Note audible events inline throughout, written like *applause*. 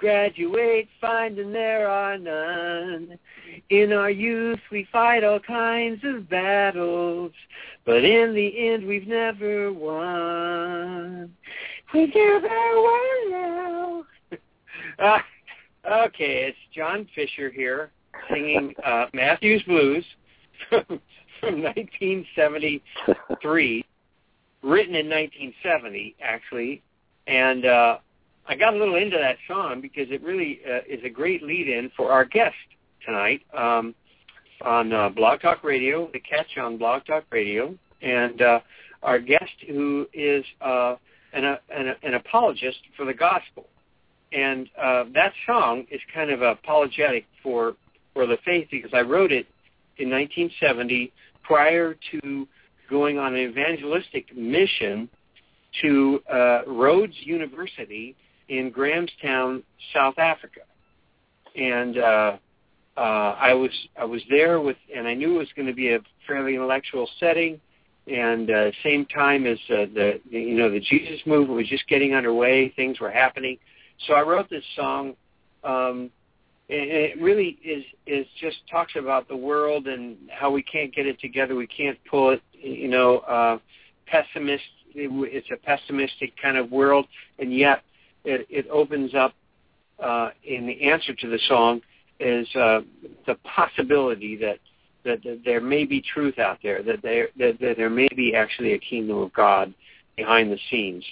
graduate finding there are none. In our youth we fight all kinds of battles, but in the end we've never won. We never won now. Ah, okay, it's John Fisher here singing uh, Matthews Blues *laughs* from, from 1973, written in 1970 actually, and uh, I got a little into that song because it really uh, is a great lead-in for our guest tonight um, on uh, Blog Talk Radio, the Catch on Blog Talk Radio, and uh, our guest who is uh, an, an, an apologist for the gospel. And uh, that song is kind of apologetic for for the faith because I wrote it in 1970 prior to going on an evangelistic mission to uh, Rhodes University in Grahamstown, South Africa, and uh, uh, I was I was there with, and I knew it was going to be a fairly intellectual setting, and uh, same time as uh, the, you know the Jesus movement was just getting underway, things were happening, so I wrote this song. Um, and it really is is just talks about the world and how we can't get it together, we can't pull it, you know, uh, pessimist. It's a pessimistic kind of world, and yet it, it opens up uh, in the answer to the song is uh, the possibility that, that that there may be truth out there, that there that, that there may be actually a kingdom of God behind the scenes,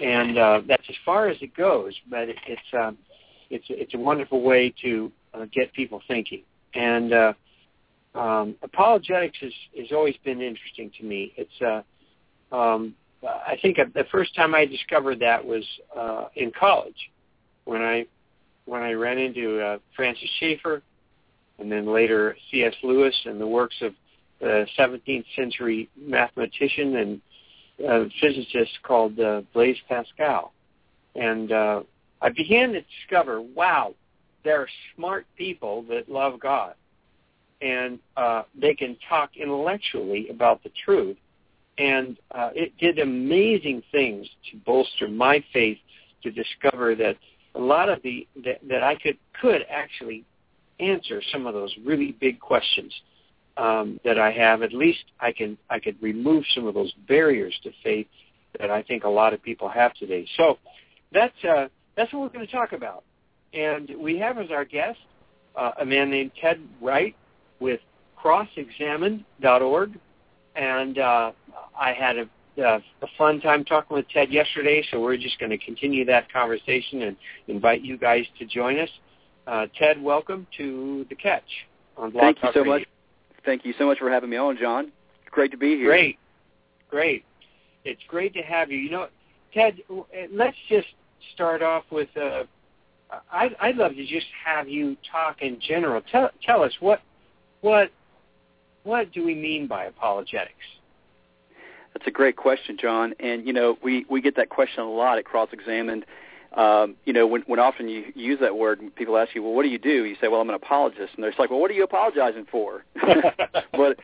and uh, that's as far as it goes. But it, it's um, it's it's a wonderful way to uh, get people thinking, and uh, um, apologetics has has always been interesting to me. It's uh, um, I think the first time I discovered that was uh, in college when I when I ran into uh, Francis Schaeffer and then later C.S. Lewis and the works of the 17th century mathematician and uh, physicist called uh, Blaise Pascal. And uh, I began to discover, wow, there are smart people that love God. And uh, they can talk intellectually about the truth and uh, it did amazing things to bolster my faith to discover that a lot of the that, that I could could actually answer some of those really big questions um, that I have. At least I can I could remove some of those barriers to faith that I think a lot of people have today. So that's uh, that's what we're going to talk about. And we have as our guest uh, a man named Ted Wright with CrossExamined.org and uh, I had a, a, a fun time talking with Ted yesterday. So we're just going to continue that conversation and invite you guys to join us. Uh, Ted, welcome to the Catch on Blog Thank Talk you so Radio. much. Thank you so much for having me on, John. Great to be here. Great, great. It's great to have you. You know, Ted, uh, let's just start off with. Uh, I'd, I'd love to just have you talk in general. Tell, tell us what, what, what do we mean by apologetics? That's a great question, John. And you know, we we get that question a lot at Cross Examined. Um, you know, when when often you use that word, people ask you, "Well, what do you do?" You say, "Well, I'm an apologist," and they're just like, "Well, what are you apologizing for?" *laughs* but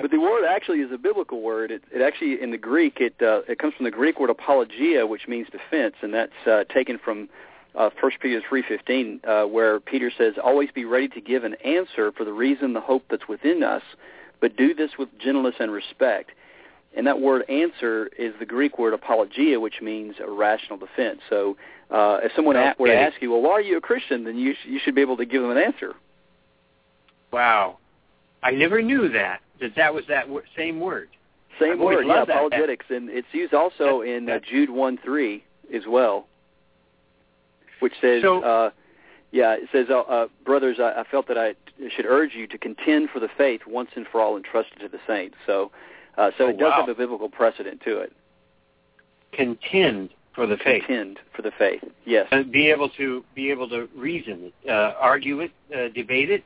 but the word actually is a biblical word. It, it actually in the Greek it uh, it comes from the Greek word apologia, which means defense, and that's uh, taken from uh, 1 Peter 3:15, uh, where Peter says, "Always be ready to give an answer for the reason, the hope that's within us, but do this with gentleness and respect." And that word "answer" is the Greek word apologia, which means a rational defense. So, uh, if someone a- were to ask you, "Well, why are you a Christian?" then you sh- you should be able to give them an answer. Wow, I never knew that that that was that w- same word. Same I've word, yeah, loved that. apologetics, and it's used also in uh, Jude one three as well, which says, So- uh, Yeah, it says, uh, uh, brothers, I, I felt that I should urge you to contend for the faith once and for all entrusted to the saints. So, uh, so Oh, it does wow. have a biblical precedent to it. Contend for the faith. Contend for the faith. Yes. And be able to be able to reason, it, uh, argue it, uh, debate it,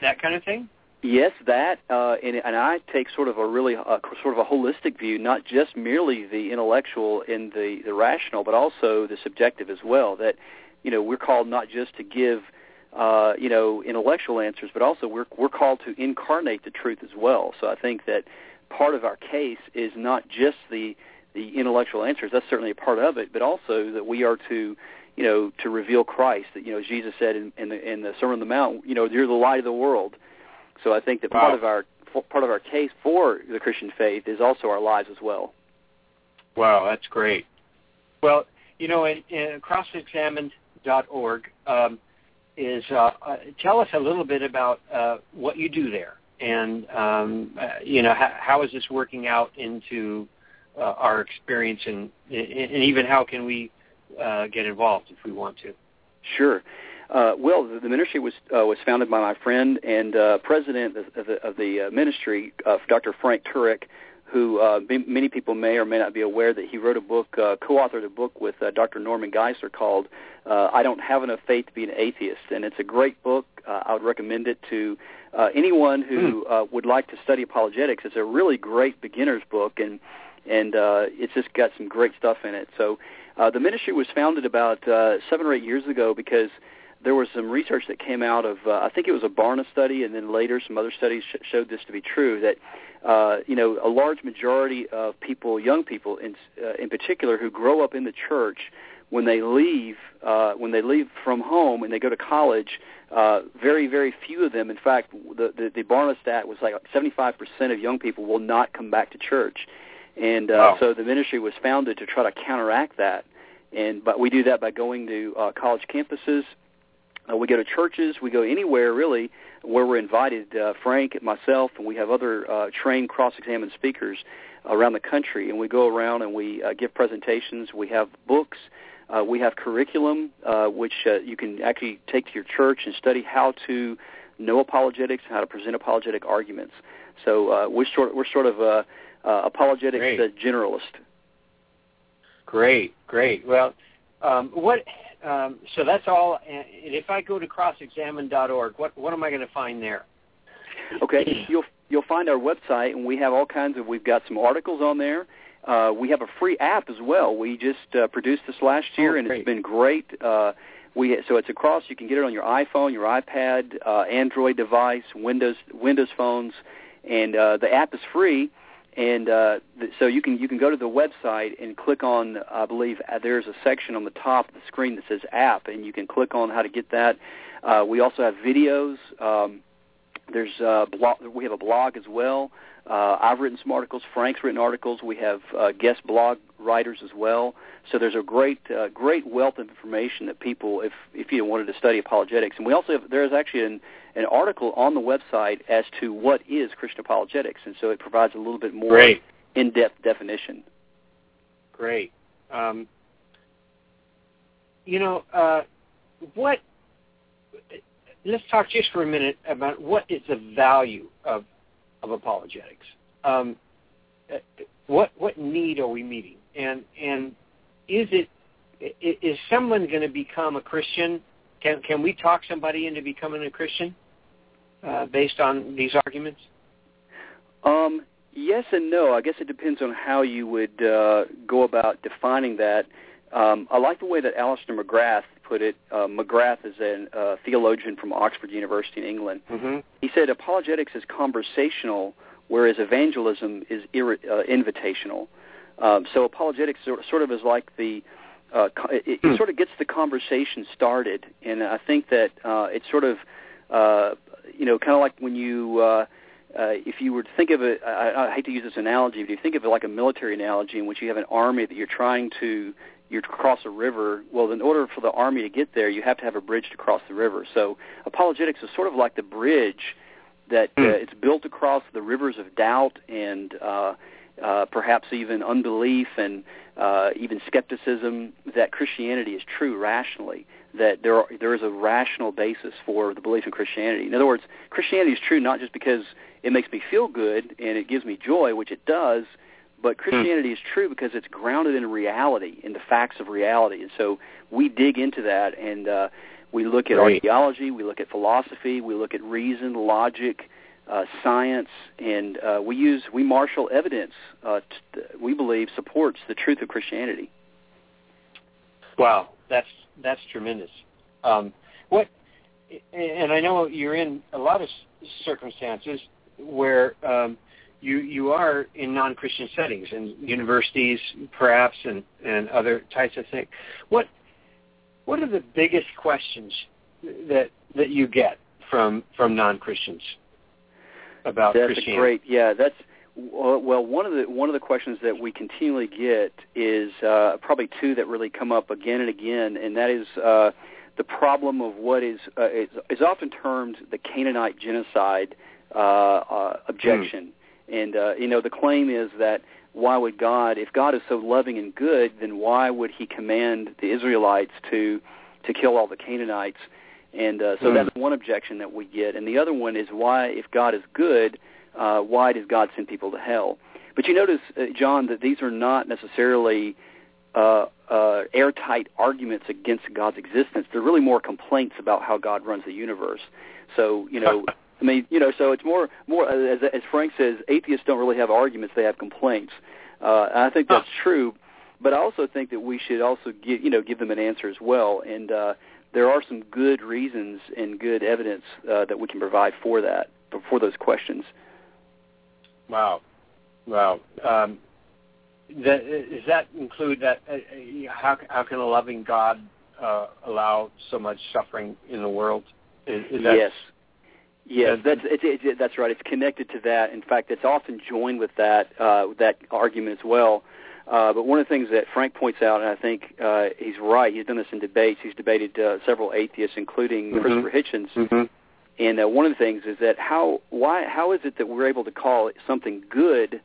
that kind of thing. Yes, that, uh, and, and I take sort of a really uh, sort of a holistic view, not just merely the intellectual and the the rational, but also the subjective as well. That you know we're called not just to give uh, you know intellectual answers, but also we're we're called to incarnate the truth as well. So I think that part of our case is not just the the intellectual answers. That's certainly a part of it, but also that we are to you know to reveal Christ. That you know Jesus said in, in the in the Sermon on the Mount, you know you're the light of the world. So I think that Wow. part of our part of our case for the Christian faith is also our lives as well. Wow, that's great. Well, you know, in, in crossexamined.org um, is uh, uh, tell us a little bit about uh, what you do there, and um, uh, you know, how, how is this working out into our experience, and, and even how can we uh, get involved if we want to? Sure. Uh, well, the, ministry was uh, was founded by my friend and uh, president of, the, of the ministry, Dr. Frank Turek, who uh, many people may or may not be aware that he wrote a book, uh, co-authored a book with uh, Dr. Norman Geisler called uh, "I Don't Have Enough Faith to Be an Atheist," and it's a great book. Uh, I would recommend it to uh, anyone who uh, would like to study apologetics. It's a really great beginner's book, and and uh, it's just got some great stuff in it. So uh, the ministry was founded about uh, seven or eight years ago because there was some research that came out of uh, I think it was a Barna study, and then later some other studies sh- showed this to be true. That uh, you know a large majority of people, young people in uh, in particular, who grow up in the church, when they leave uh, when they leave from home and they go to college, uh, very very few of them. In fact, the the, the Barna stat was like 75% of young people will not come back to church, and uh, Wow. so the ministry was founded to try to counteract that. And but we do that by going to uh, college campuses. Uh, we go to churches. We go anywhere really where we're invited. Uh, Frank, and myself, and we have other uh, trained cross-examined speakers around the country, and we go around and we uh, give presentations. We have books. Uh, we have curriculum, uh, which uh, you can actually take to your church and study how to know apologetics, how to present apologetic arguments. So uh, we're sort we're sort of a uh, apologetics Great. uh, generalist. Great, great. Well, um, what? Um, so that's all. And if I go to crossexamined.org, what what am I going to find there? Okay, you'll you'll find our website, and we have all kinds of. We've got some articles on there. Uh, we have a free app as well. We just uh, produced this last year, Oh, and it's been great. Uh, we so it's across. You can get it on your iPhone, your iPad, uh, Android device, Windows Windows phones, and uh, the app is free. And uh, so you can you can go to the website and click on. I believe uh, there's a section on the top of the screen that says app, and you can click on how to get that. Uh, we also have videos. Um, there's uh, blog, we have a blog as well. Uh, I've written some articles. Frank's written articles. We have uh, guest blog writers as well. So there's a great uh, great wealth of information that people, if if you wanted to study apologetics, and we also have there's actually an an article on the website as to what is Christian apologetics, and so it provides a little bit more Great, in-depth definition. great. Um, you know, uh, what? Let's talk just for a minute about what is the value of of apologetics. Um, what what need are we meeting, and and is it is someone going to become a Christian? Can can we talk somebody into becoming a Christian uh, based on these arguments? Um, yes and no. I guess it depends on how you would uh, go about defining that. Um, I like the way that Alister McGrath put it. Uh, McGrath is a uh, theologian from Oxford University in England. Mm-hmm. He said apologetics is conversational, whereas evangelism is ir- uh, invitational. Um, so apologetics sort of is like the uh, co- it, it Hmm. sort of gets the conversation started, and I think that uh, it's sort of uh, you know kind of like when you uh, uh, if you were to think of it, I, I hate to use this analogy, but if you think of it like a military analogy in which you have an army that you're trying to you're to cross a river. Well, in order for the army to get there, you have to have a bridge to cross the river. So apologetics is sort of like the bridge that uh, Hmm. it's built across the rivers of doubt and uh, uh, perhaps even unbelief and uh, even skepticism, that Christianity is true rationally. That there are, there is a rational basis for the belief in Christianity. In other words, Christianity is true not just because it makes me feel good and it gives me joy, which it does, but Christianity is true because it's grounded in reality, in the facts of reality. And so we dig into that and uh, we look at Great. archaeology, we look at philosophy, we look at reason, logic, uh, science, and uh, we use we marshal evidence. Uh, t- we believe supports the truth of Christianity. Wow, that's that's tremendous. Um, what, and I know you're in a lot of circumstances where um, you you are in non-Christian settings, in universities, perhaps, and and other types of things. What what are the biggest questions that that you get from from non-Christians about That's Christianity? a great, yeah. That's well, one of the one of the questions that we continually get is uh, probably two that really come up again and again, and that is uh, the problem of what is uh, is, is often termed the Canaanite genocide uh, uh, objection. And uh, you know, the claim is that why would God, if God is so loving and good, then why would He command the Israelites to to kill all the Canaanites? And uh, so Hmm. that's one objection that we get. And the other one is why, if God is good, uh, why does God send people to hell? But you notice, uh, John, that these are not necessarily uh, uh, airtight arguments against God's existence. They're really more complaints about how God runs the universe. So, you know, *laughs* I mean, you know, so it's more, more as, as Frank says, atheists don't really have arguments; they have complaints. Uh, and I think that's true, but I also think that we should also give, you know, give them an answer as well. And uh, there are some good reasons and good evidence uh, that we can provide for that, for those questions. Wow, wow. Um, that, does that include that? Uh, uh, how how can a loving God uh, allow so much suffering in the world? Is, is that, yes. Yes, that's it's, it's, that's right. It's connected to that. In fact, it's often joined with that uh, that argument as well. Uh, but one of the things that Frank points out, and I think uh, he's right. He's done this in debates. He's debated uh, several atheists, including Mhm. Christopher Hitchens. Mm-hmm. And uh, one of the things is that how why how is it that we're able to call it something good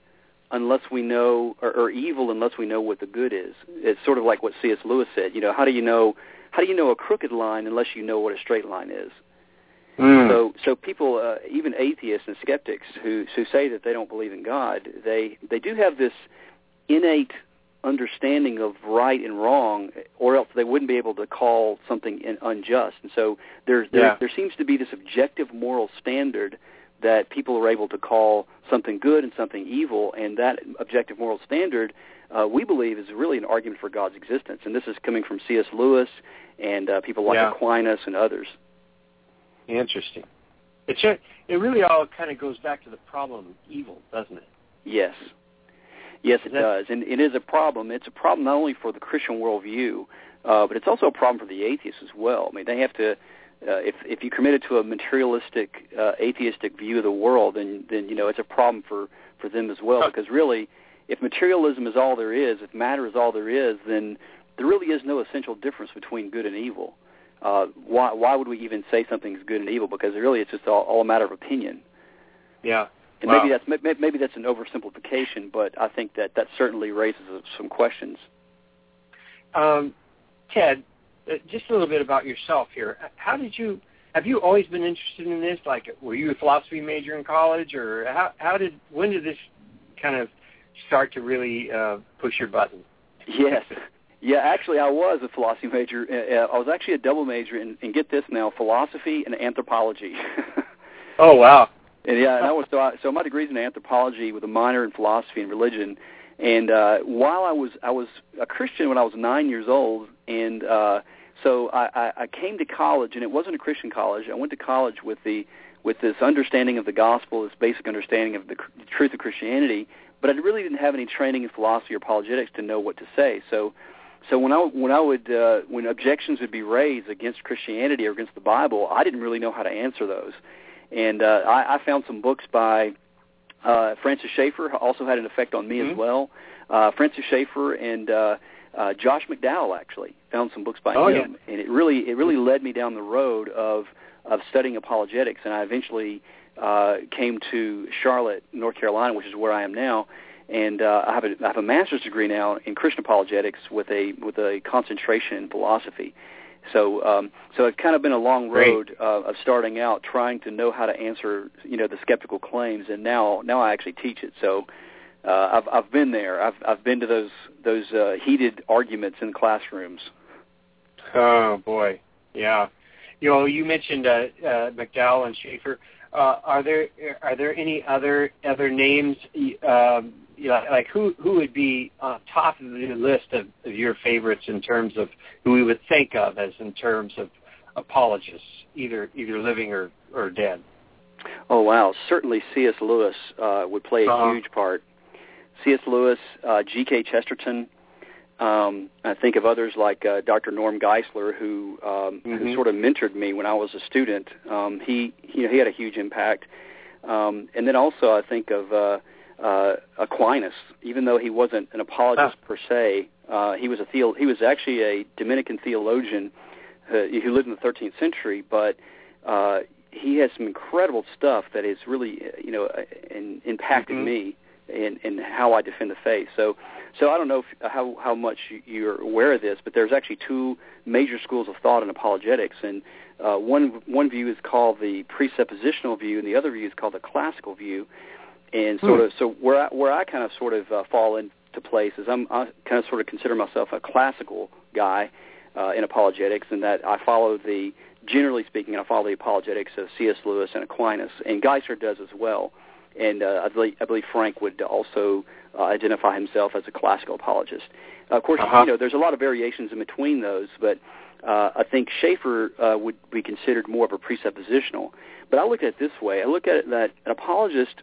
unless we know or, or evil unless we know what the good is? It's sort of like what C.S. Lewis said. You know, how do you know how do you know a crooked line unless you know what a straight line is? Mm. So, so people, uh, even atheists and skeptics who who say that they don't believe in God, they they do have this innate understanding of right and wrong, or else they wouldn't be able to call something unjust. And so there there, Yeah. there seems to be this objective moral standard that people are able to call something good and something evil, and that objective moral standard. Uh, we believe is really an argument for God's existence, and this is coming from C.S. Lewis and uh, people like Yeah. Aquinas and others. Interesting. It it really all kind of goes back to the problem of evil, doesn't it? Yes. Yes, it does, and it is a problem. It's a problem not only for the Christian worldview, uh, but it's also a problem for the atheists as well. I mean, they have to. Uh, if if you committed to a materialistic, uh, atheistic view of the world, then then you know it's a problem for for them as well. Because really, if materialism is all there is, if matter is all there is, then there really is no essential difference between good and evil. Uh, why why would we even say something's good and evil? Because really, it's just all, all a matter of opinion. Yeah. And Wow. maybe that's maybe that's an oversimplification, but I think that that certainly raises some questions. Um, Ted, uh, just a little bit about yourself here. How did you? Have you always been interested in this? Like, were you a philosophy major in college, or how? How did? When did this kind of start to really uh, push your button? Yes. Yeah, actually, I was a philosophy major. Uh, uh, I was actually a double major in, and get this now, philosophy and anthropology. *laughs* Oh wow. And yeah, and I was so, I, so my degree's in anthropology with a minor in philosophy and religion. And uh, while I was I was a Christian when I was nine years old, and uh, so I, I, came to college, and it wasn't a Christian college. I went to college with the with this understanding of the gospel, this basic understanding of the cr- truth of Christianity, but I really didn't have any training in philosophy or apologetics to know what to say. So, so when I when I would uh, when objections would be raised against Christianity or against the Bible, I didn't really know how to answer those. And uh, I, I found some books by uh, Francis Schaeffer also had an effect on me Mhm. as well. Uh, Francis Schaeffer and uh, uh, Josh McDowell actually found some books by Oh, him, and it really it really led me down the road of of studying apologetics, and I eventually uh, came to Charlotte, North Carolina, which is where I am now. and uh, I have a I have a master's degree now in Christian apologetics with a with a concentration in philosophy. So um, so it's kind of been a long road uh, of starting out trying to know how to answer you know the skeptical claims, and now now I actually teach it. So uh, I've I've been there. I've I've been to those those uh, heated arguments in classrooms. Oh boy, yeah. You know, you mentioned uh, uh, McDowell and Schaeffer. Uh, are there are there any other other names? Um, you know, like who who would be uh, top of the list of, of your favorites in terms of who we would think of as in terms of apologists, either either living or or dead? Oh wow, certainly C.S. Lewis uh, would play a Uh-huh. huge part. C.S. Lewis, uh, G.K. Chesterton. Um, I think of others like uh, Dr. Norm Geisler, who um, who Mhm. sort of mentored me when I was a student. Um, he you know he had a huge impact. Um, and then also I think of uh, uh, Aquinas, even though he wasn't an apologist per se, uh, he was a theo- he was actually a Dominican theologian uh, who lived in the 13th century, but uh, he has some incredible stuff that has really uh, you know uh, in, impacted Mhm. me in, in how I defend the faith. So, so I don't know if, how how much you- you're aware of this, but there's actually two major schools of thought in apologetics, and uh, one one view is called the presuppositional view, and the other view is called the classical view. And sort Hmm. of, so where I, where I kind of sort of uh, fall into place is I'm I kind of sort of consider myself a classical guy uh, in apologetics, in that I follow the generally speaking, I follow the apologetics of C.S. Lewis and Aquinas, and Geisler does as well. And uh, I, believe, I believe Frank would also uh, identify himself as a classical apologist. Uh, of course, Uh-huh. you know there's a lot of variations in between those, but uh, I think Schaeffer uh, would be considered more of a presuppositional. But I look at it this way: I look at it that an apologist,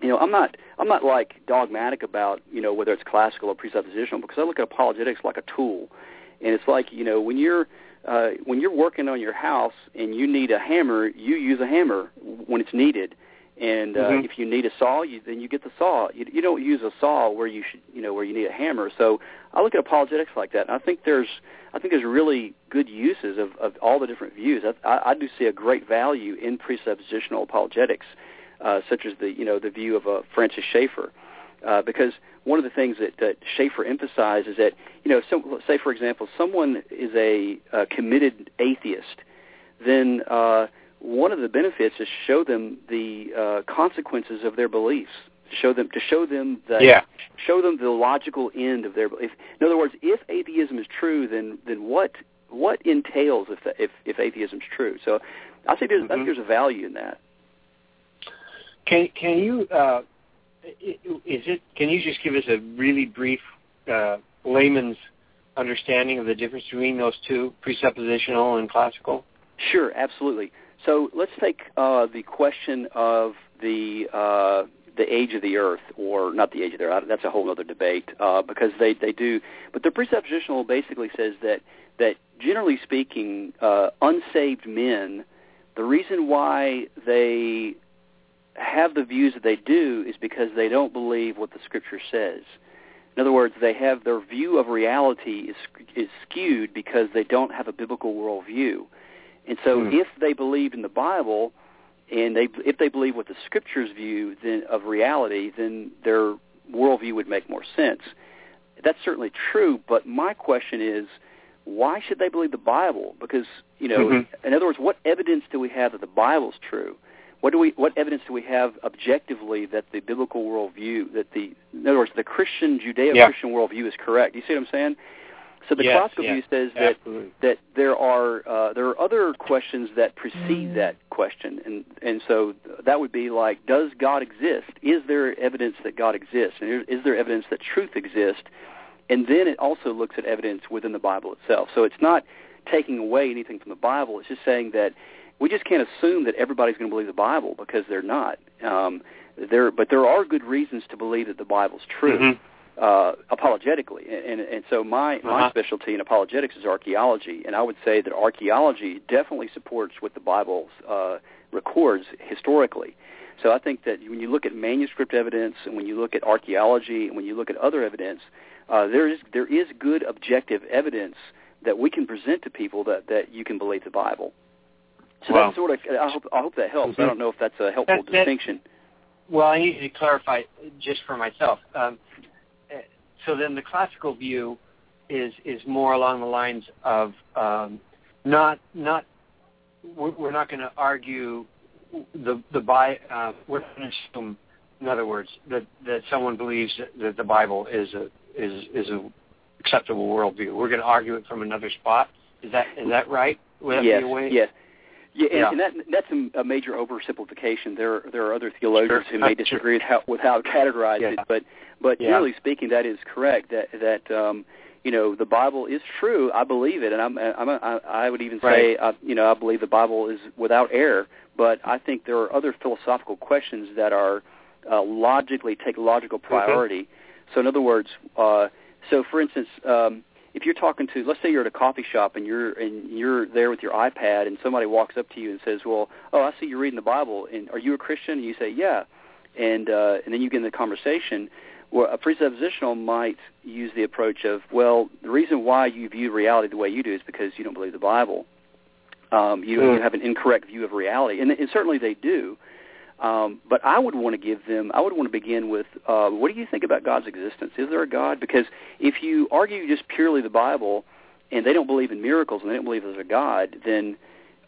you know, I'm not I'm not like dogmatic about you know whether it's classical or presuppositional because I look at apologetics like a tool, and it's like you know when you're uh, when you're working on your house and you need a hammer, you use a hammer when it's needed. And uh, Mhm. if you need a saw, you, then you get the saw. You, you don't use a saw where you should, you know, where you need a hammer. So I look at apologetics like that. And I think there's, I think there's really good uses of, of all the different views. I, I, I do see a great value in presuppositional apologetics, uh, such as the, you know, the view of uh, Francis Schaeffer, uh, because one of the things that, that Schaeffer emphasized is that, you know, some, say for example, someone is a, uh committed atheist, then uh, one of the benefits is show them the uh, consequences of their beliefs. Show them to show them that Yeah. show them the logical end of their belief. In other words, if atheism is true, then then what what entails if the, if if atheism is true? So I think there's I Mhm. think there's a value in that. Can can you uh, is it? Can you just give us a really brief uh, layman's understanding of the difference between those two, presuppositional and classical? Sure, absolutely. So let's take uh, the question of the uh, the age of the Earth, or not the age of the Earth. That's a whole other debate uh, because they they do. But the presuppositional basically says that that generally speaking, uh, unsaved men, the reason why they have the views that they do is because they don't believe what the Scripture says. In other words, they have their view of reality is is skewed because they don't have a biblical worldview. And so, Hmm. if they believed in the Bible, and they if they believe what the Scriptures view then of reality, then their worldview would make more sense. That's certainly true. But my question is, why should they believe the Bible? Because you know, Mhm. in other words, what evidence do we have that the Bible's true? What do we? What evidence do we have objectively that the biblical worldview, that the, in other words, the Christian Judeo-Christian worldview is correct? You see what I'm saying? So the Yes, classical yes, view says that Absolutely. that there are uh, there are other questions that precede that question, and and so that would be like, does God exist? Is there evidence that God exists? And is there evidence that truth exists? And then it also looks at evidence within the Bible itself. So it's not taking away anything from the Bible. It's just saying that we just can't assume that everybody's going to believe the Bible because they're not. Um, there, but there are good reasons to believe that the Bible's true Mhm. uh, apologetically, and, and and so my my Uh-huh. specialty in apologetics is archaeology, and I would say that archaeology definitely supports what the Bible uh, records historically. So I think that when you look at manuscript evidence, and when you look at archaeology, and when you look at other evidence, uh, there is there is good objective evidence that we can present to people that that you can believe the Bible. So Wow. that's sort of I hope I hope that helps. I Mhm. don't know if that's a helpful That- that- distinction. well, I need to clarify just for myself. Um, so then the classical view is is more along the lines of um, not not we're not going to argue the the by uh, we're going to assume in other words that that someone believes that, that the Bible is a is is a acceptable worldview. We're going to argue it from another spot. Is that is that right? Would that yes. Yes. Yeah, and, yeah. and that that's a, major oversimplification. There there are other theologians sure. who may *laughs* disagree with how with how categorized yeah. it, but but yeah. generally speaking, that is correct. That that um, you know the Bible is true. I believe it, and I'm, I'm a, I would even say right. uh, you know I believe the Bible is without error. But I think there are other philosophical questions that are uh, logically take logical mm-hmm. priority. Mm-hmm. So in other words, uh, so for instance. Um, if you're talking to, let's say you're at a coffee shop and you're and you're there with your iPad, and somebody walks up to you and says, "Well, oh, I see you're reading the Bible, and are you a Christian?" And you say, "Yeah," and uh, and then you get in the conversation. Well, a presuppositional might use the approach of, "Well, the reason why you view reality the way you do is because you don't believe the Bible. Um, you, mm. you have an incorrect view of reality, and, and certainly they do." Um, but I would want to give them, I would want to begin with, uh, what do you think about God's existence? Is there a God? Because if you argue just purely the Bible and they don't believe in miracles and they don't believe there's a God, then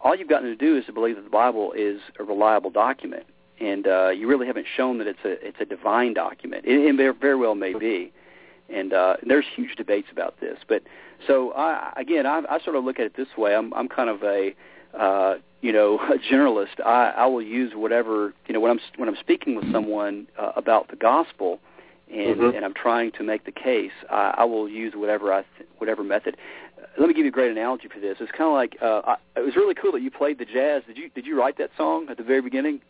all you've got to do is to believe that the Bible is a reliable document. And uh, you really haven't shown that it's a it's a divine document. It, it very well may be, and uh, there's huge debates about this. But so I, again, I, I sort of look at it this way. I'm I'm kind of a uh, you know, *laughs* a generalist, I, I will use whatever, you know, when I'm when I'm speaking with someone uh, about the gospel, and mm-hmm. and I'm trying to make the case, I, I will use whatever I th- whatever method. Uh, let me give you a great analogy for this. It's kind of like uh, I, it was really cool that you played the jazz. Did you did you write that song at the very beginning?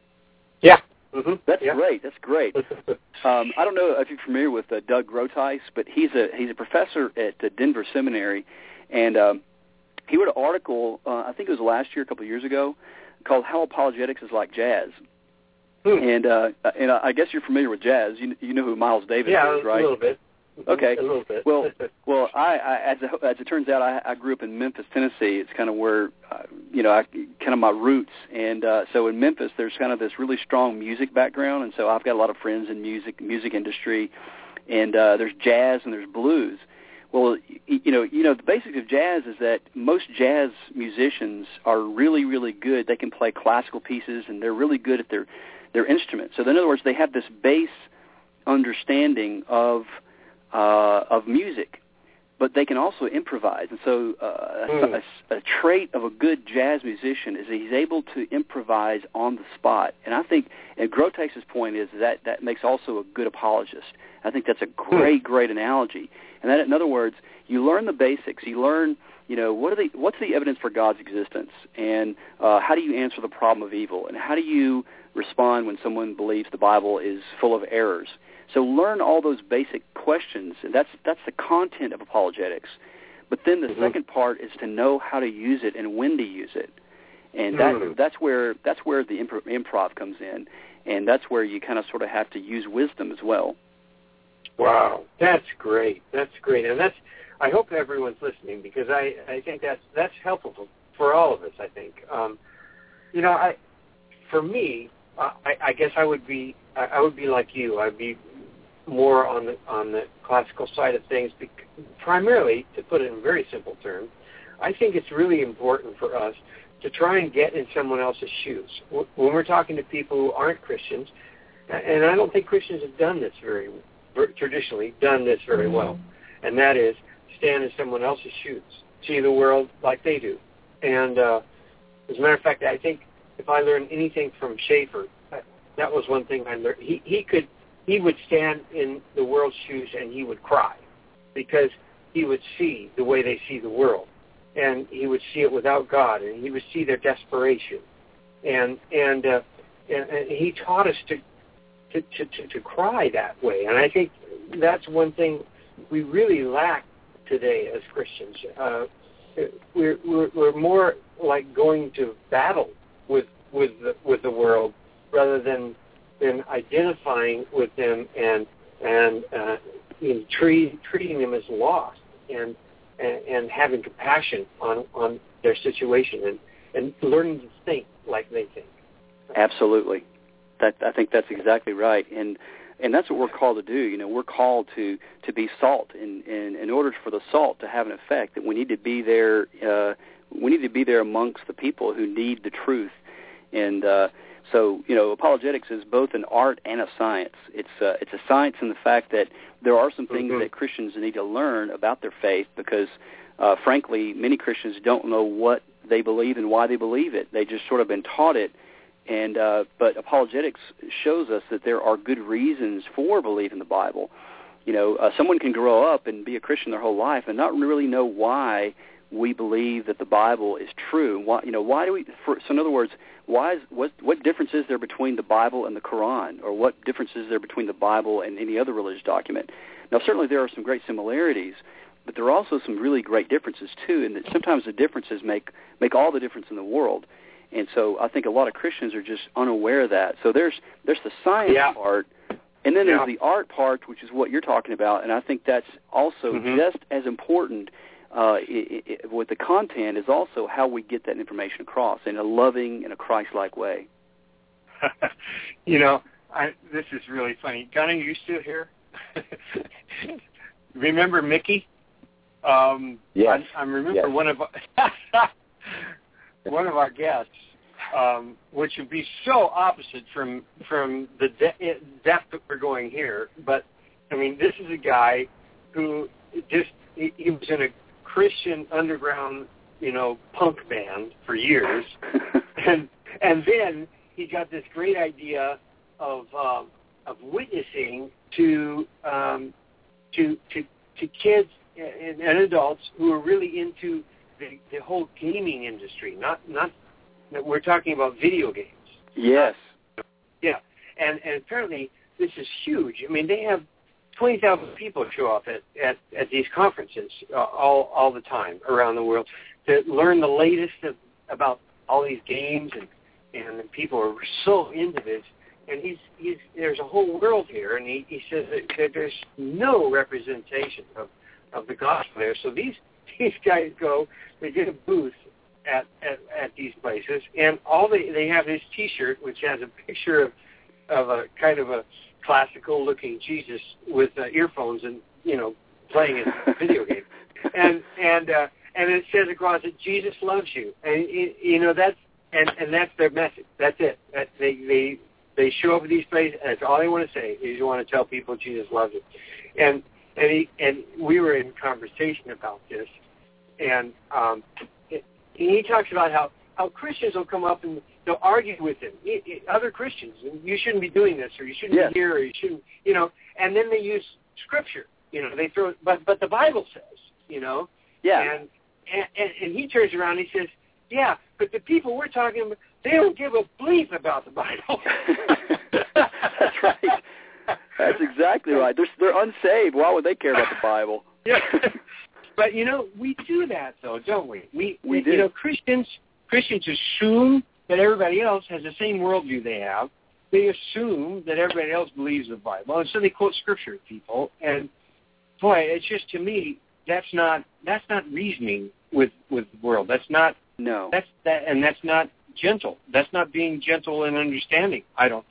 Yeah. Mm-hmm. That's yeah. great. That's great. *laughs* um, I don't know if you're familiar with uh, Doug Groothuis, but he's a he's a professor at uh, Denver Seminary, and um, he wrote an article, uh, I think it was last year, a couple of years ago, called "How Apologetics is Like Jazz." Hmm. And uh, and I guess you're familiar with jazz. You you know who Miles Davis yeah, is, right? Yeah, a little bit. Okay. A little bit. well, *laughs* well, I, I as it, as it turns out, I, I grew up in Memphis, Tennessee. It's kind of where, uh, you know, I, kind of my roots. And uh, so in Memphis, there's kind of this really strong music background, and so I've got a lot of friends in music, music industry, and uh, there's jazz and there's blues. Well, you know, you know, the basics of jazz is that most jazz musicians are really, really good. They can play classical pieces, and they're really good at their their instrument. So, in other words, they have this base understanding of uh, of music, but they can also improvise. And so, uh, mm. a, a, a trait of a good jazz musician is that he's able to improvise on the spot. And I think, and Groothuis's point is that that makes also a good apologist. I think that's a hmm. great, mm. great analogy. And that, in other words, you learn the basics. You learn, you know, what are the what's the evidence for God's existence, and uh, how do you answer the problem of evil, and how do you respond when someone believes the Bible is full of errors. So learn all those basic questions, and that's that's the content of apologetics. But then the mm-hmm. second part is to know how to use it and when to use it, and that mm-hmm. that's where that's where the improv, improv comes in, and that's where you kind of sort of have to use wisdom as well. Wow, that's great. That's great, and that's. I hope everyone's listening because I I think that's that's helpful for, all of us. I think. Um, you know, I for me, I, I guess I would be I, I would be like you. I'd be more on the on the classical side of things, primarily to put it in very simple terms. I think it's really important for us to try and get in someone else's shoes when we're talking to people who aren't Christians. And I don't think Christians have done this very traditionally done this very mm-hmm. well, and that is stand in someone else's shoes, see the world like they do. And uh, as a matter of fact, I think if I learned anything from Schaeffer, that was one thing I learned. He he could he would stand in the world's shoes and he would cry because he would see the way they see the world, and he would see it without God, and he would see their desperation, and and uh, and, and he taught us to to, to, to, to cry that way. And I think that's one thing we really lack today as Christians. Uh, we're, we're, we're more like going to battle with with the, with the world rather than than identifying with them and and uh, you know, treat, treating them as lost and, and and having compassion on on their situation and and learning to think like they think. Absolutely, that I think that's exactly right, and and that's what we're called to do. You know, we're called to to be salt, and, and in order for the salt to have an effect, that we need to be there. Uh, we need to be there amongst the people who need the truth, and uh, so you know, apologetics is both an art and a science. It's uh, it's a science in the fact that there are some things Mhm. that Christians need to learn about their faith because, uh, frankly, many Christians don't know what they believe and why they believe it. They just sort of been taught it and uh, but apologetics shows us that there are good reasons for believing the Bible. You know, uh, someone can grow up and be a Christian their whole life and not really know why we believe that the Bible is true. Why, you know, why do we? For, so, in other words, why is what what difference is there between the Bible and the Quran, or what difference is there between the Bible and any other religious document? Now, certainly there are some great similarities, but there are also some really great differences too, and that sometimes the differences make make all the difference in the world. And so I think a lot of Christians are just unaware of that. So there's there's the science Yeah. part, and then Yeah. there's the art part, which is what you're talking about. And I think that's also Mhm. just as important. Uh, i i with the content is also how we get that information across in a loving and a Christ-like way. *laughs* you know, I, this is really funny. Gunnar, you still here? *laughs* remember Mickey? Um, Yes. I, I remember Yes. one of *laughs* one of our guests, um, which would be so opposite from from the de- depth that we're going here. But I mean, this is a guy who just he, he was in a Christian underground, you know, punk band for years, *laughs* and and then he got this great idea of um, of witnessing to um, to to to kids and, and adults who are really into the, the whole gaming industry. Not not we're talking about video games. yes. Yeah, and and apparently this is huge. I mean, they have twenty thousand people show up at, at at these conferences uh, all all the time around the world to learn the latest of, about all these games, and and people are so into this. And he's he's there's a whole world here, and he he says that, that there's no representation of of the gospel there. So these these guys go, they get a booth at, at at these places, and all they they have this T-shirt which has a picture of of a kind of a classical looking Jesus with uh, earphones and you know playing a *laughs* video game, and and uh, and it says across it Jesus loves you, and you know that's and and that's their message. That's it. That they they they show up at these places, and that's all they want to say is you want to tell people Jesus loves you, and and he and we were in conversation about this, and um, it, and he talks about how how Christians will come up and they'll argue with him, I- I- other Christians, and you shouldn't be doing this, or you shouldn't Yes. be here, or you shouldn't, you know, and then they use scripture, you know, they throw, but but the Bible says, you know, Yeah. and and and, and he turns around and he says, yeah, but the people we're talking about, they don't give a bleep about the Bible. *laughs* That's right. That's exactly right. They're they're unsaved. Why would they care about the Bible? *laughs* Yeah. but you know, we do that though, don't we? We We you do. know, Christians Christians assume that everybody else has the same worldview they have. They assume that everybody else believes the Bible, and so they quote scripture at people. And boy, it's just to me that's not that's not reasoning with with the world. That's not No. that's that, and that's not gentle. That's not being gentle and understanding. I don't.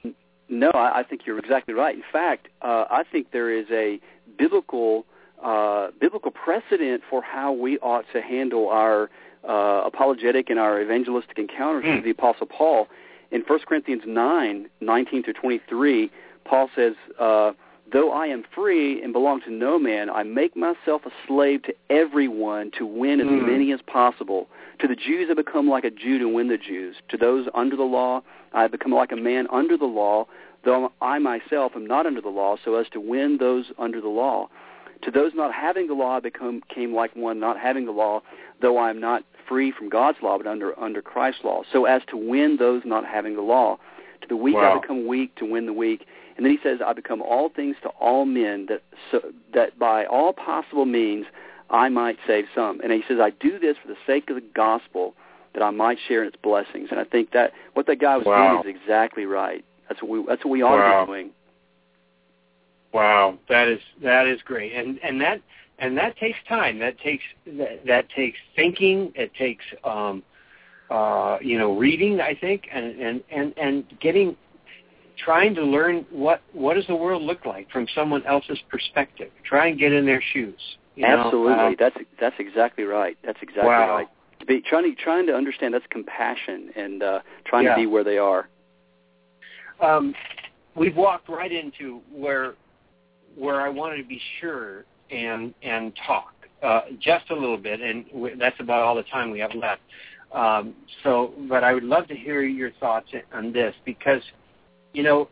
No, I, I think you're exactly right. In fact, uh, I think there is a biblical uh, biblical precedent for how we ought to handle our uh, apologetic and our evangelistic encounters Mm. with the Apostle Paul. In 1 Corinthians 9, 19 to 23, Paul says, uh, Though I am free and belong to no man, I make myself a slave to everyone to win as Mm. many as possible. To the Jews I become like a Jew to win the Jews. To those under the law I become like a man under the law, though I myself am not under the law, so as to win those under the law. To those not having the law I become came like one not having the law, though I am not free from God's law, but under under Christ's law, so as to win those not having the law. To the weak Wow. I become weak to win the weak. And then he says, I become all things to all men, that so, that by all possible means I might save some. And he says, I do this for the sake of the gospel, that I might share in its blessings. And I think that what that guy was Wow. doing is exactly right. That's what we that's what we ought Wow. to be doing. Wow, that is that is great, and and that and that takes time. That takes that, that takes thinking. It takes um, uh, you know reading. I think, and and and and getting trying to learn what what does the world look like from someone else's perspective. Try and get in their shoes. You Absolutely, know? uh, that's that's exactly right. That's exactly wow. right. To be trying to trying to understand that's compassion and uh, trying Yeah. to be where they are. um, we've walked right into where where I wanted to be sure and and talk uh, just a little bit, and w- that's about all the time we have left. Um, so, but I would love to hear your thoughts on this because, you know,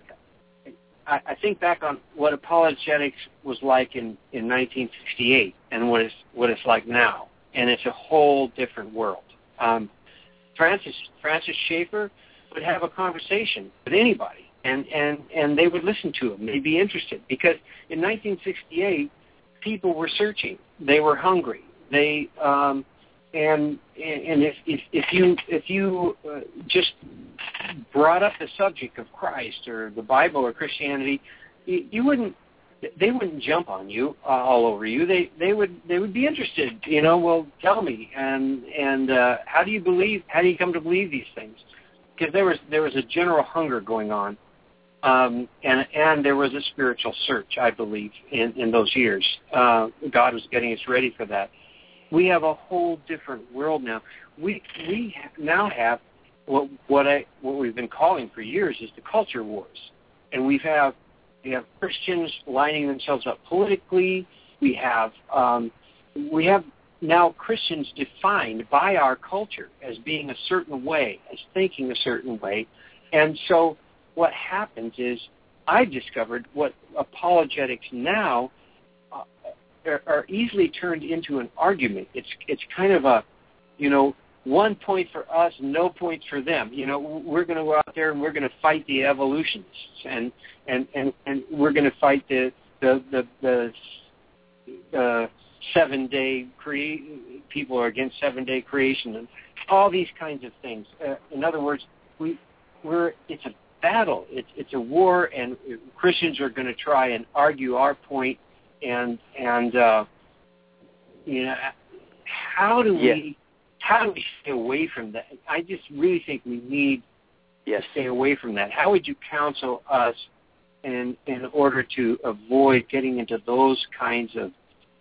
I, I think back on what apologetics was like in in 1968 and what it's what it's like now, and it's a whole different world. Um, Francis Francis Schaeffer would have a conversation with anybody, and and and they would listen to him. They'd be interested because in 1968, people were searching. They were hungry. They um, and and if if, if you if you uh, just brought up the subject of Christ or the Bible or Christianity, you, you wouldn't. They wouldn't jump on you uh, all over you. They they would they would be interested. You know, well, tell me and and uh, how do you believe? How do you come to believe these things? Because there was there was a general hunger going on, um, and and there was a spiritual search, I believe, in in those years. Uh, God was getting us ready for that. We have a whole different world now. We we now have what what I what we've been calling for years is the culture wars, and we have we have Christians lining themselves up politically. We have um, we have now Christians defined by our culture as being a certain way, as thinking a certain way, and so what happens is I've discovered what apologetics now uh, are, are easily turned into an argument. It's it's kind of a you know one point for us, no points for them. You know, we're going to go out there and we're going to fight the evolutionists, and and and and we're going to fight the the the the uh, seven day cre- people are against seven day creation and all these kinds of things. Uh, in other words, we we're it's a battle. It's it's a war, and Christians are going to try and argue our point, and and uh, you know how do Yeah. we how do we stay away from that? I just really think we need Yes. to stay away from that. How would you counsel us in in order to avoid getting into those kinds of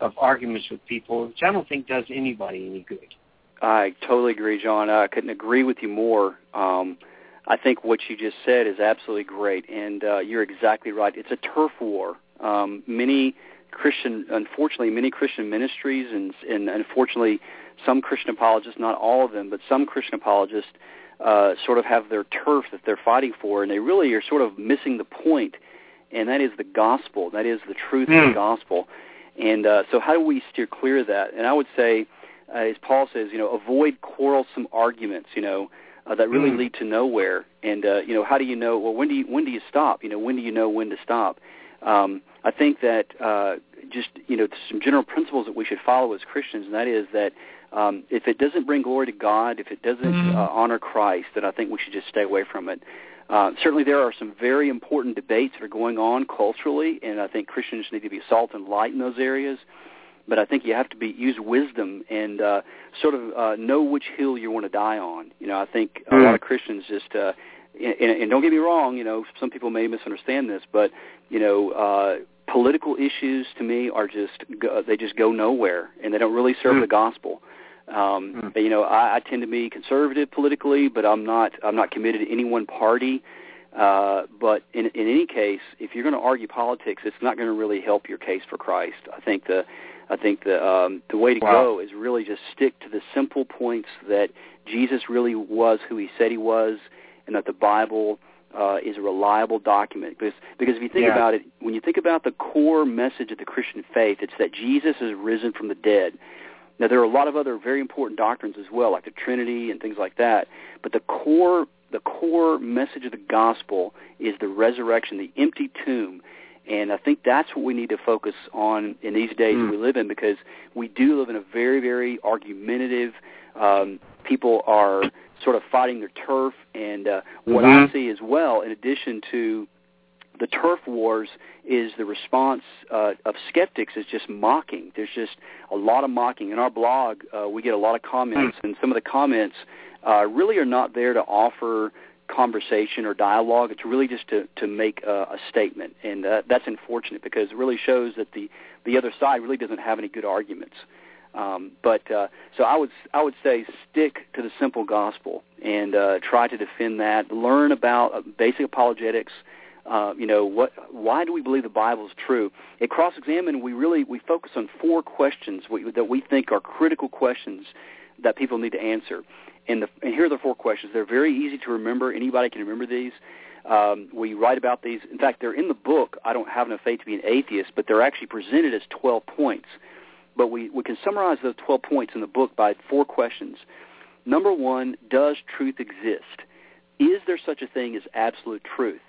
of arguments with people, which I don't think does anybody any good. I totally agree, John. I couldn't agree with you more. Um, I think what you just said is absolutely great, and uh, you're exactly right. It's a turf war. Um, many Christian, unfortunately, many Christian ministries, and, and unfortunately, some Christian apologists, not all of them, but some Christian apologists, uh, sort of have their turf that they're fighting for, and they really are sort of missing the point, and that is the gospel. That is the truth of Hmm. the gospel. And uh, so, how do we steer clear of that? And I would say, uh, as Paul says, you know, avoid quarrelsome arguments. You know, uh, that really Mm. lead to nowhere. And uh, you know, how do you know? Well, when do you when do you stop? You know, when do you know when to stop? Um, I think that uh, just you know some general principles that we should follow as Christians, and that is that um, if it doesn't bring glory to God, if it doesn't Mhm. uh, honor Christ, then I think we should just stay away from it. Uh, certainly, there are some very important debates that are going on culturally, and I think Christians need to be salt and light in those areas. But I think you have to be use wisdom and uh, sort of uh, know which hill you want to die on. You know, I think a lot of Christians just uh, and, and don't get me wrong. You know, some people may misunderstand this, but you know, uh, political issues to me are just go, they just go nowhere, and they don't really serve Mm. the gospel. Um, Mm. but, you know, I, I tend to be conservative politically, but I'm not. I'm not committed to any one party. Uh, but in, in any case, if you're going to argue politics, it's not going to really help your case for Christ. I think the, I think the um, the way to Wow. go is really just stick to the simple points that Jesus really was who he said he was, and that the Bible uh, is a reliable document. Because because if you think Yeah. about it, when you think about the core message of the Christian faith, it's that Jesus is risen from the dead. Now there are a lot of other very important doctrines as well, like the Trinity and things like that. But the core the core message of the gospel is the resurrection, the empty tomb. And I think that's what we need to focus on in these days Mm. we live in because we do live in a very, very argumentative, um, people are sort of fighting their turf. And uh, what I Mhm. see as well, in addition to the turf wars, is the response uh, of skeptics is just mocking. There's just a lot of mocking. In our blog, uh, we get a lot of comments, and some of the comments uh, really are not there to offer conversation or dialogue. It's really just to to make a, a statement, and uh, that's unfortunate because it really shows that the the other side really doesn't have any good arguments. Um, but uh, so I would I would say stick to the simple gospel and uh, try to defend that. Learn about uh, basic apologetics. Uh, you know what? Why do we believe the Bible is true? At Cross Examine, we really we focus on four questions we, that we think are critical questions that people need to answer. And, the, and here are the four questions. They're very easy to remember. Anybody can remember these. Um, we write about these. In fact, they're in the book. I don't have enough faith to be an atheist, but they're actually presented as 12 points. But we, we can summarize those 12 points in the book by four questions. Number one, does truth exist? Is there such a thing as absolute truth?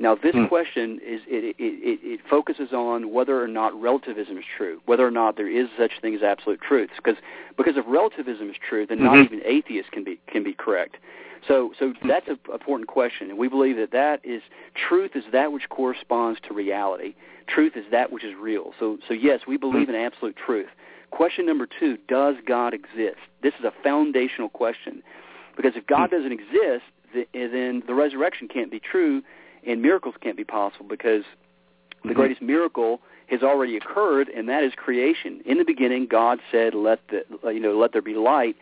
Now, this hmm. question is it, it, it, it, focuses on whether or not relativism is true, whether or not there is such a thing as absolute truth. Because because if relativism is true, then mm-hmm. not even atheists can be can be correct. So so hmm. that's an important question, and we believe that that is truth is that which corresponds to reality. Truth is that which is real. So so yes, we believe hmm. in absolute truth. Question number two: Does God exist? This is a foundational question, because if God doesn't exist, then the resurrection can't be true and miracles can't be possible because the mm-hmm. greatest miracle has already occurred, and that is creation. In the beginning, God said, "Let the you know let there be light,"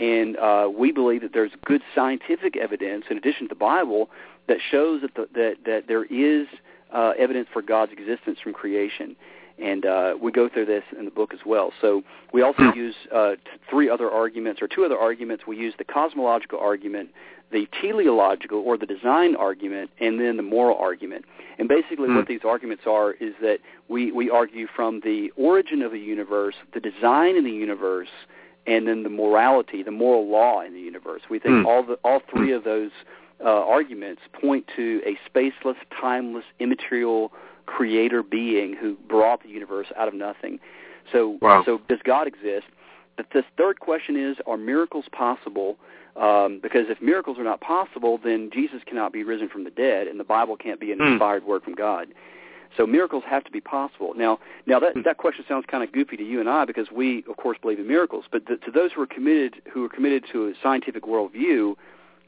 and uh, we believe that there's good scientific evidence, in addition to the Bible, that shows that the, that that there is uh, evidence for God's existence from creation. And uh, we go through this in the book as well. So we also hmm. use uh, three other arguments, or two other arguments. We use the cosmological argument, the teleological or the design argument and then the moral argument. And basically what hmm. these arguments are is that we, we argue from the origin of the universe, the design in the universe, and then the morality, the moral law in the universe. We think hmm. all the all three of those uh, arguments point to a spaceless, timeless, immaterial creator being who brought the universe out of nothing. So, wow. so does God exist? But this third question is, are miracles possible? Um, because if miracles are not possible, then Jesus cannot be risen from the dead, and the Bible can't be an mm. inspired word from God. So miracles have to be possible. Now, now that that question sounds kind of goofy to you and I because we, of course, believe in miracles. But to those who are committed, who are committed to a scientific worldview,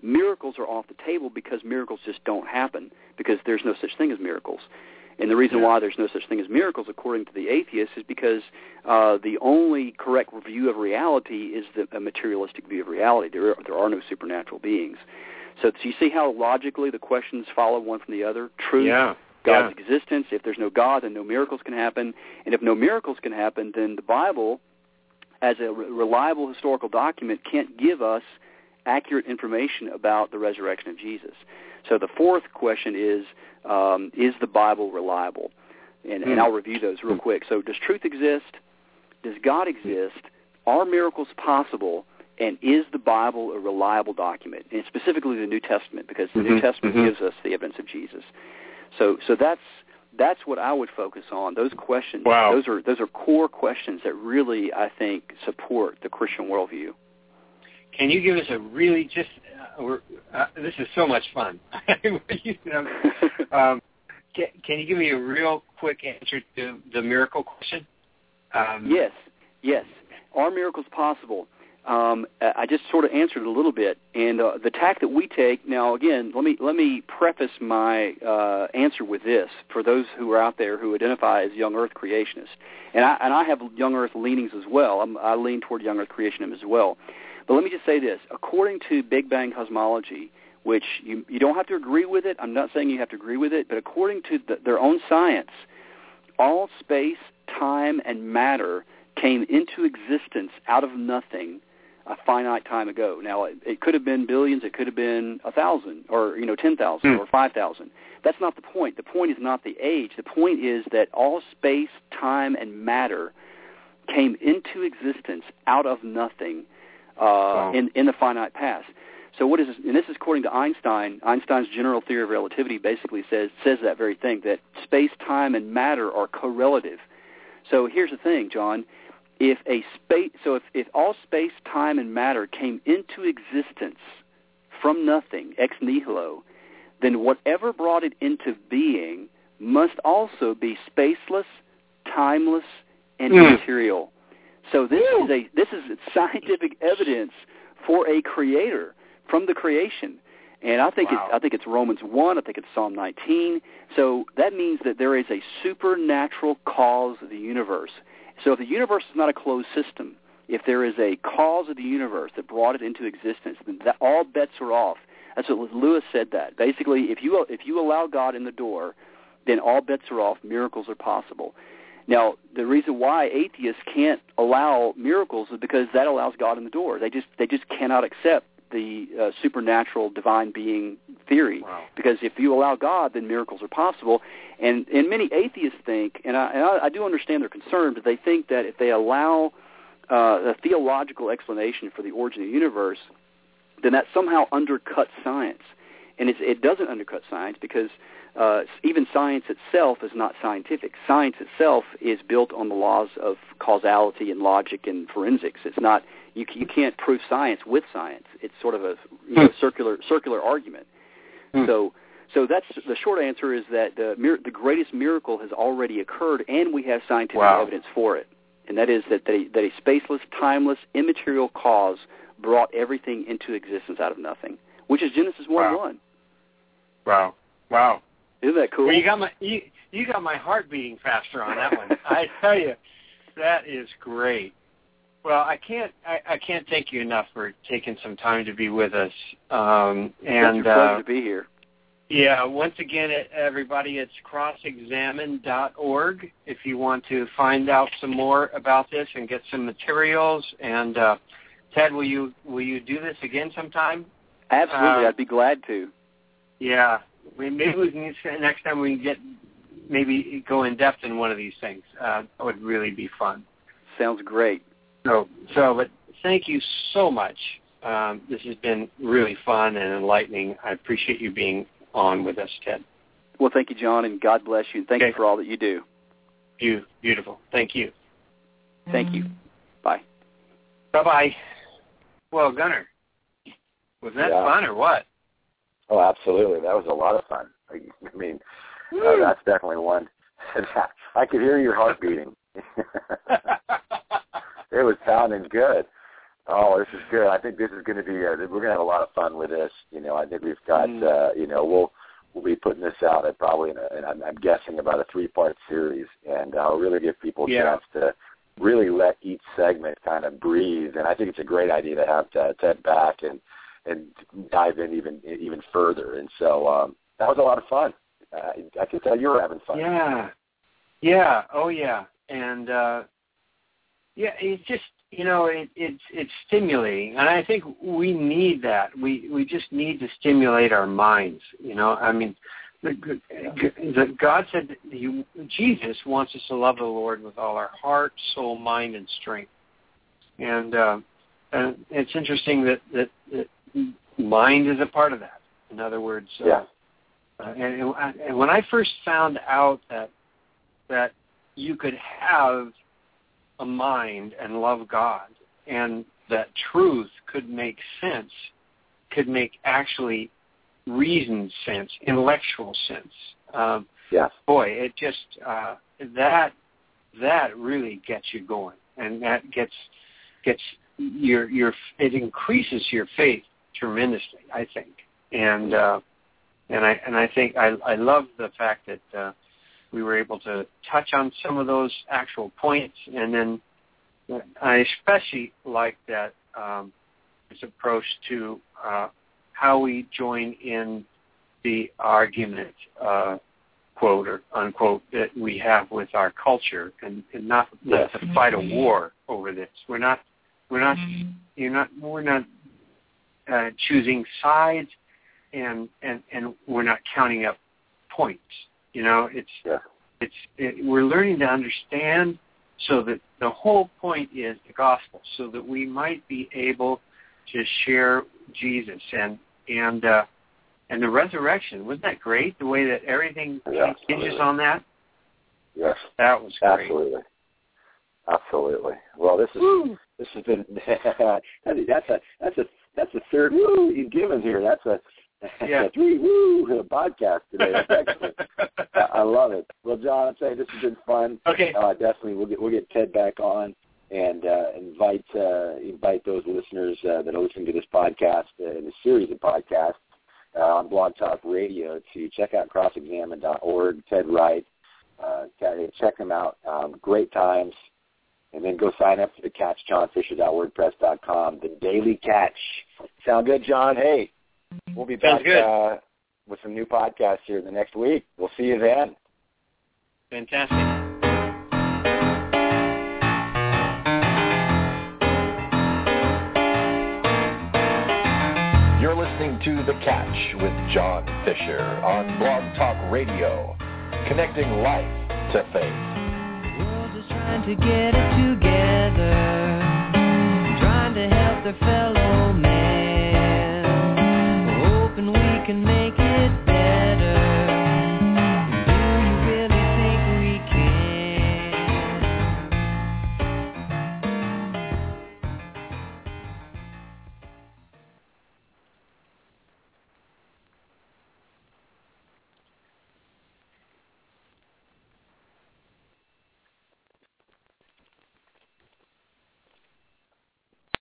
miracles are off the table because miracles just don't happen because there's no such thing as miracles. And the reason why there's no such thing as miracles, according to the atheists, is because uh, the only correct view of reality is the, a materialistic view of reality. There are, there are no supernatural beings. So, you see how logically the questions follow one from the other? Truth, yeah. God's yeah. existence. If there's no God, then no miracles can happen. And if no miracles can happen, then the Bible, as a re- reliable historical document, can't give us accurate information about the resurrection of Jesus. So the fourth question is, um, is the Bible reliable? And, and hmm. I'll review those real quick. So does truth exist? Does God exist? Are miracles possible? And is the Bible a reliable document? And specifically the New Testament, because the mm-hmm. New Testament mm-hmm. gives us the evidence of Jesus. So, so that's that's what I would focus on. Those questions. Wow. Those are those are core questions that really I think support the Christian worldview. Can you give us a really just we're, uh, this is so much fun. *laughs* *laughs* um, can, can, you give me a real quick answer to the miracle question? Um, yes, yes. Are miracles possible? Um, I just sort of answered a little bit, and uh, the tack that we take. Now, again, let me let me preface my uh, answer with this for those who are out there who identify as young Earth creationists, and I and I have young Earth leanings as well. I'm, I lean toward young Earth creationism as well. But let me just say this. According to Big Bang cosmology, which you, you don't have to agree with it, I'm not saying you have to agree with it, but according to the, their own science, all space, time, and matter came into existence out of nothing a finite time ago. Now, it, it could have been billions, it could have been a thousand, or you know, ten thousand, mm. or five thousand. That's not the point. The point is not the age. The point is that all space, time, and matter came into existence out of nothing uh, wow. in in the finite past. So what is this? And this is according to Einstein. Einstein's general theory of relativity basically says says that very thing that space, time, and matter are correlative. So here's the thing, John. If a space, so if, if all space, time, and matter came into existence from nothing, ex nihilo, then whatever brought it into being must also be spaceless, timeless, and mm. immaterial. So this is a this is scientific evidence for a creator from the creation. And I think Wow. it's I think it's Romans one. I think it's Psalm 19. So that means that there is a supernatural cause of the universe. So if the universe is not a closed system, if there is a cause of the universe that brought it into existence, then that all bets are off. That's what Lewis said. That basically, if you if you allow God in the door, then all bets are off. Miracles are possible. Now, the reason why atheists can't allow miracles is because that allows God in the door. They just they just cannot accept the uh, supernatural divine being theory Wow. because if you allow God, then miracles are possible. And and many atheists think, and I, and I, I do understand their concern, but they think that if they allow uh, a theological explanation for the origin of the universe, then that somehow undercuts science. And it's, it doesn't undercut science because uh, even science itself is not scientific. Science itself is built on the laws of causality and logic and forensics. It's not you, you can't prove science with science. It's sort of a you know, circular circular argument. Hmm. So so that's the short answer is that the the greatest miracle has already occurred, and we have scientific Wow. evidence for it. And that is that they, that a spaceless, timeless, immaterial cause brought everything into existence out of nothing, which is Genesis one Wow. one. Wow. Wow. Isn't that cool? Well, you got my you, you got my heart beating faster on that one. I tell you, that is great. Well, I can't I, I can't thank you enough for taking some time to be with us. Um, It's and a pleasure uh, to be here. yeah, once again, everybody, it's crossexamined.org if you want to find out some more about this and get some materials. And uh, Ted, will you will you do this again sometime? Absolutely, uh, I'd be glad to. Yeah, we, maybe we can next time we can get maybe go in depth in one of these things. Uh, that would really be fun. Sounds great. So, so, but thank you so much. Um, this has been really fun and enlightening. I appreciate you being on with us, Ted. Well, thank you, John, and God bless you, and thank Okay. you for all that you do. You beautiful. Thank you. Thank you. Bye. Bye bye. Well, Gunnar, was that Yeah. fun or what? Oh, absolutely. That was a lot of fun. I mean, uh, that's definitely one. *laughs* I could hear your heart beating. *laughs* it was sounding good. Oh, this is good. I think this is going to be. A, we're going to have a lot of fun with this. You know, I think we've got. Mm. Uh, you know, we'll we'll be putting this out at probably, in a, and I'm, I'm guessing about a three-part series, and I'll really give people a Yeah. chance to really let each segment kind of breathe. And I think it's a great idea to have Ted, Ted back and and dive in even even further. And so um, that was a lot of fun. Uh, I can tell you were having fun. Yeah. Yeah. Oh yeah. And uh yeah, it's just you know, it, it's it's stimulating, and I think we need that. We we just need to stimulate our minds. You know, I mean, the, the, God said that you, Jesus wants us to love the Lord with all our heart, soul, mind, and strength. And uh, and it's interesting that that, that mind is a part of that. In other words, uh, Yeah. uh, and, and when I first found out that that you could have a mind and love God, and that truth could make sense, could make actually reasoned sense, intellectual sense. Um, Yes. boy, it just uh, that that really gets you going, and that gets gets your your it increases your faith tremendously. I think, and uh, and I and I think I I love the fact that uh, we were able to touch on some of those actual points, and then I especially like that um, this approach to uh, how we join in the argument, uh, quote or unquote, that we have with our culture, and, and not not to fight a war over this. We're not we're not you're not we're not uh, choosing sides, and and and we're not counting up points. You know, it's Yeah. it's it, we're learning to understand so that the whole point is the gospel, so that we might be able to share Jesus and and uh, and the resurrection. Wasn't that great? The way that everything Yeah, hinges on that. Yes. That was great. Absolutely. Absolutely. Well, this is Woo. this has been *laughs* that's a that's a that's a third woo you've given here. That's a *laughs* Yeah. a three woo podcast today. That's excellent. I, I love it. Well, John, I'm saying this has been fun. okay. Uh, definitely, we'll get we'll get Ted back on and uh, invite uh, invite those listeners uh, that are listening to this podcast uh, in a series of podcasts uh, on Blog Talk Radio to check out crossexamined.org. Ted Wright, uh, check them out. Um, great times. And then go sign up for the catch, johnfisher.wordpress.com. The Daily Catch. Sound good, John? Hey, we'll be back uh, with some new podcasts here in the next week. We'll see you then. Fantastic. You're listening to The Catch with John Fisher on Blog Talk Radio, connecting life to faith. Trying to get it together, trying to help their fellow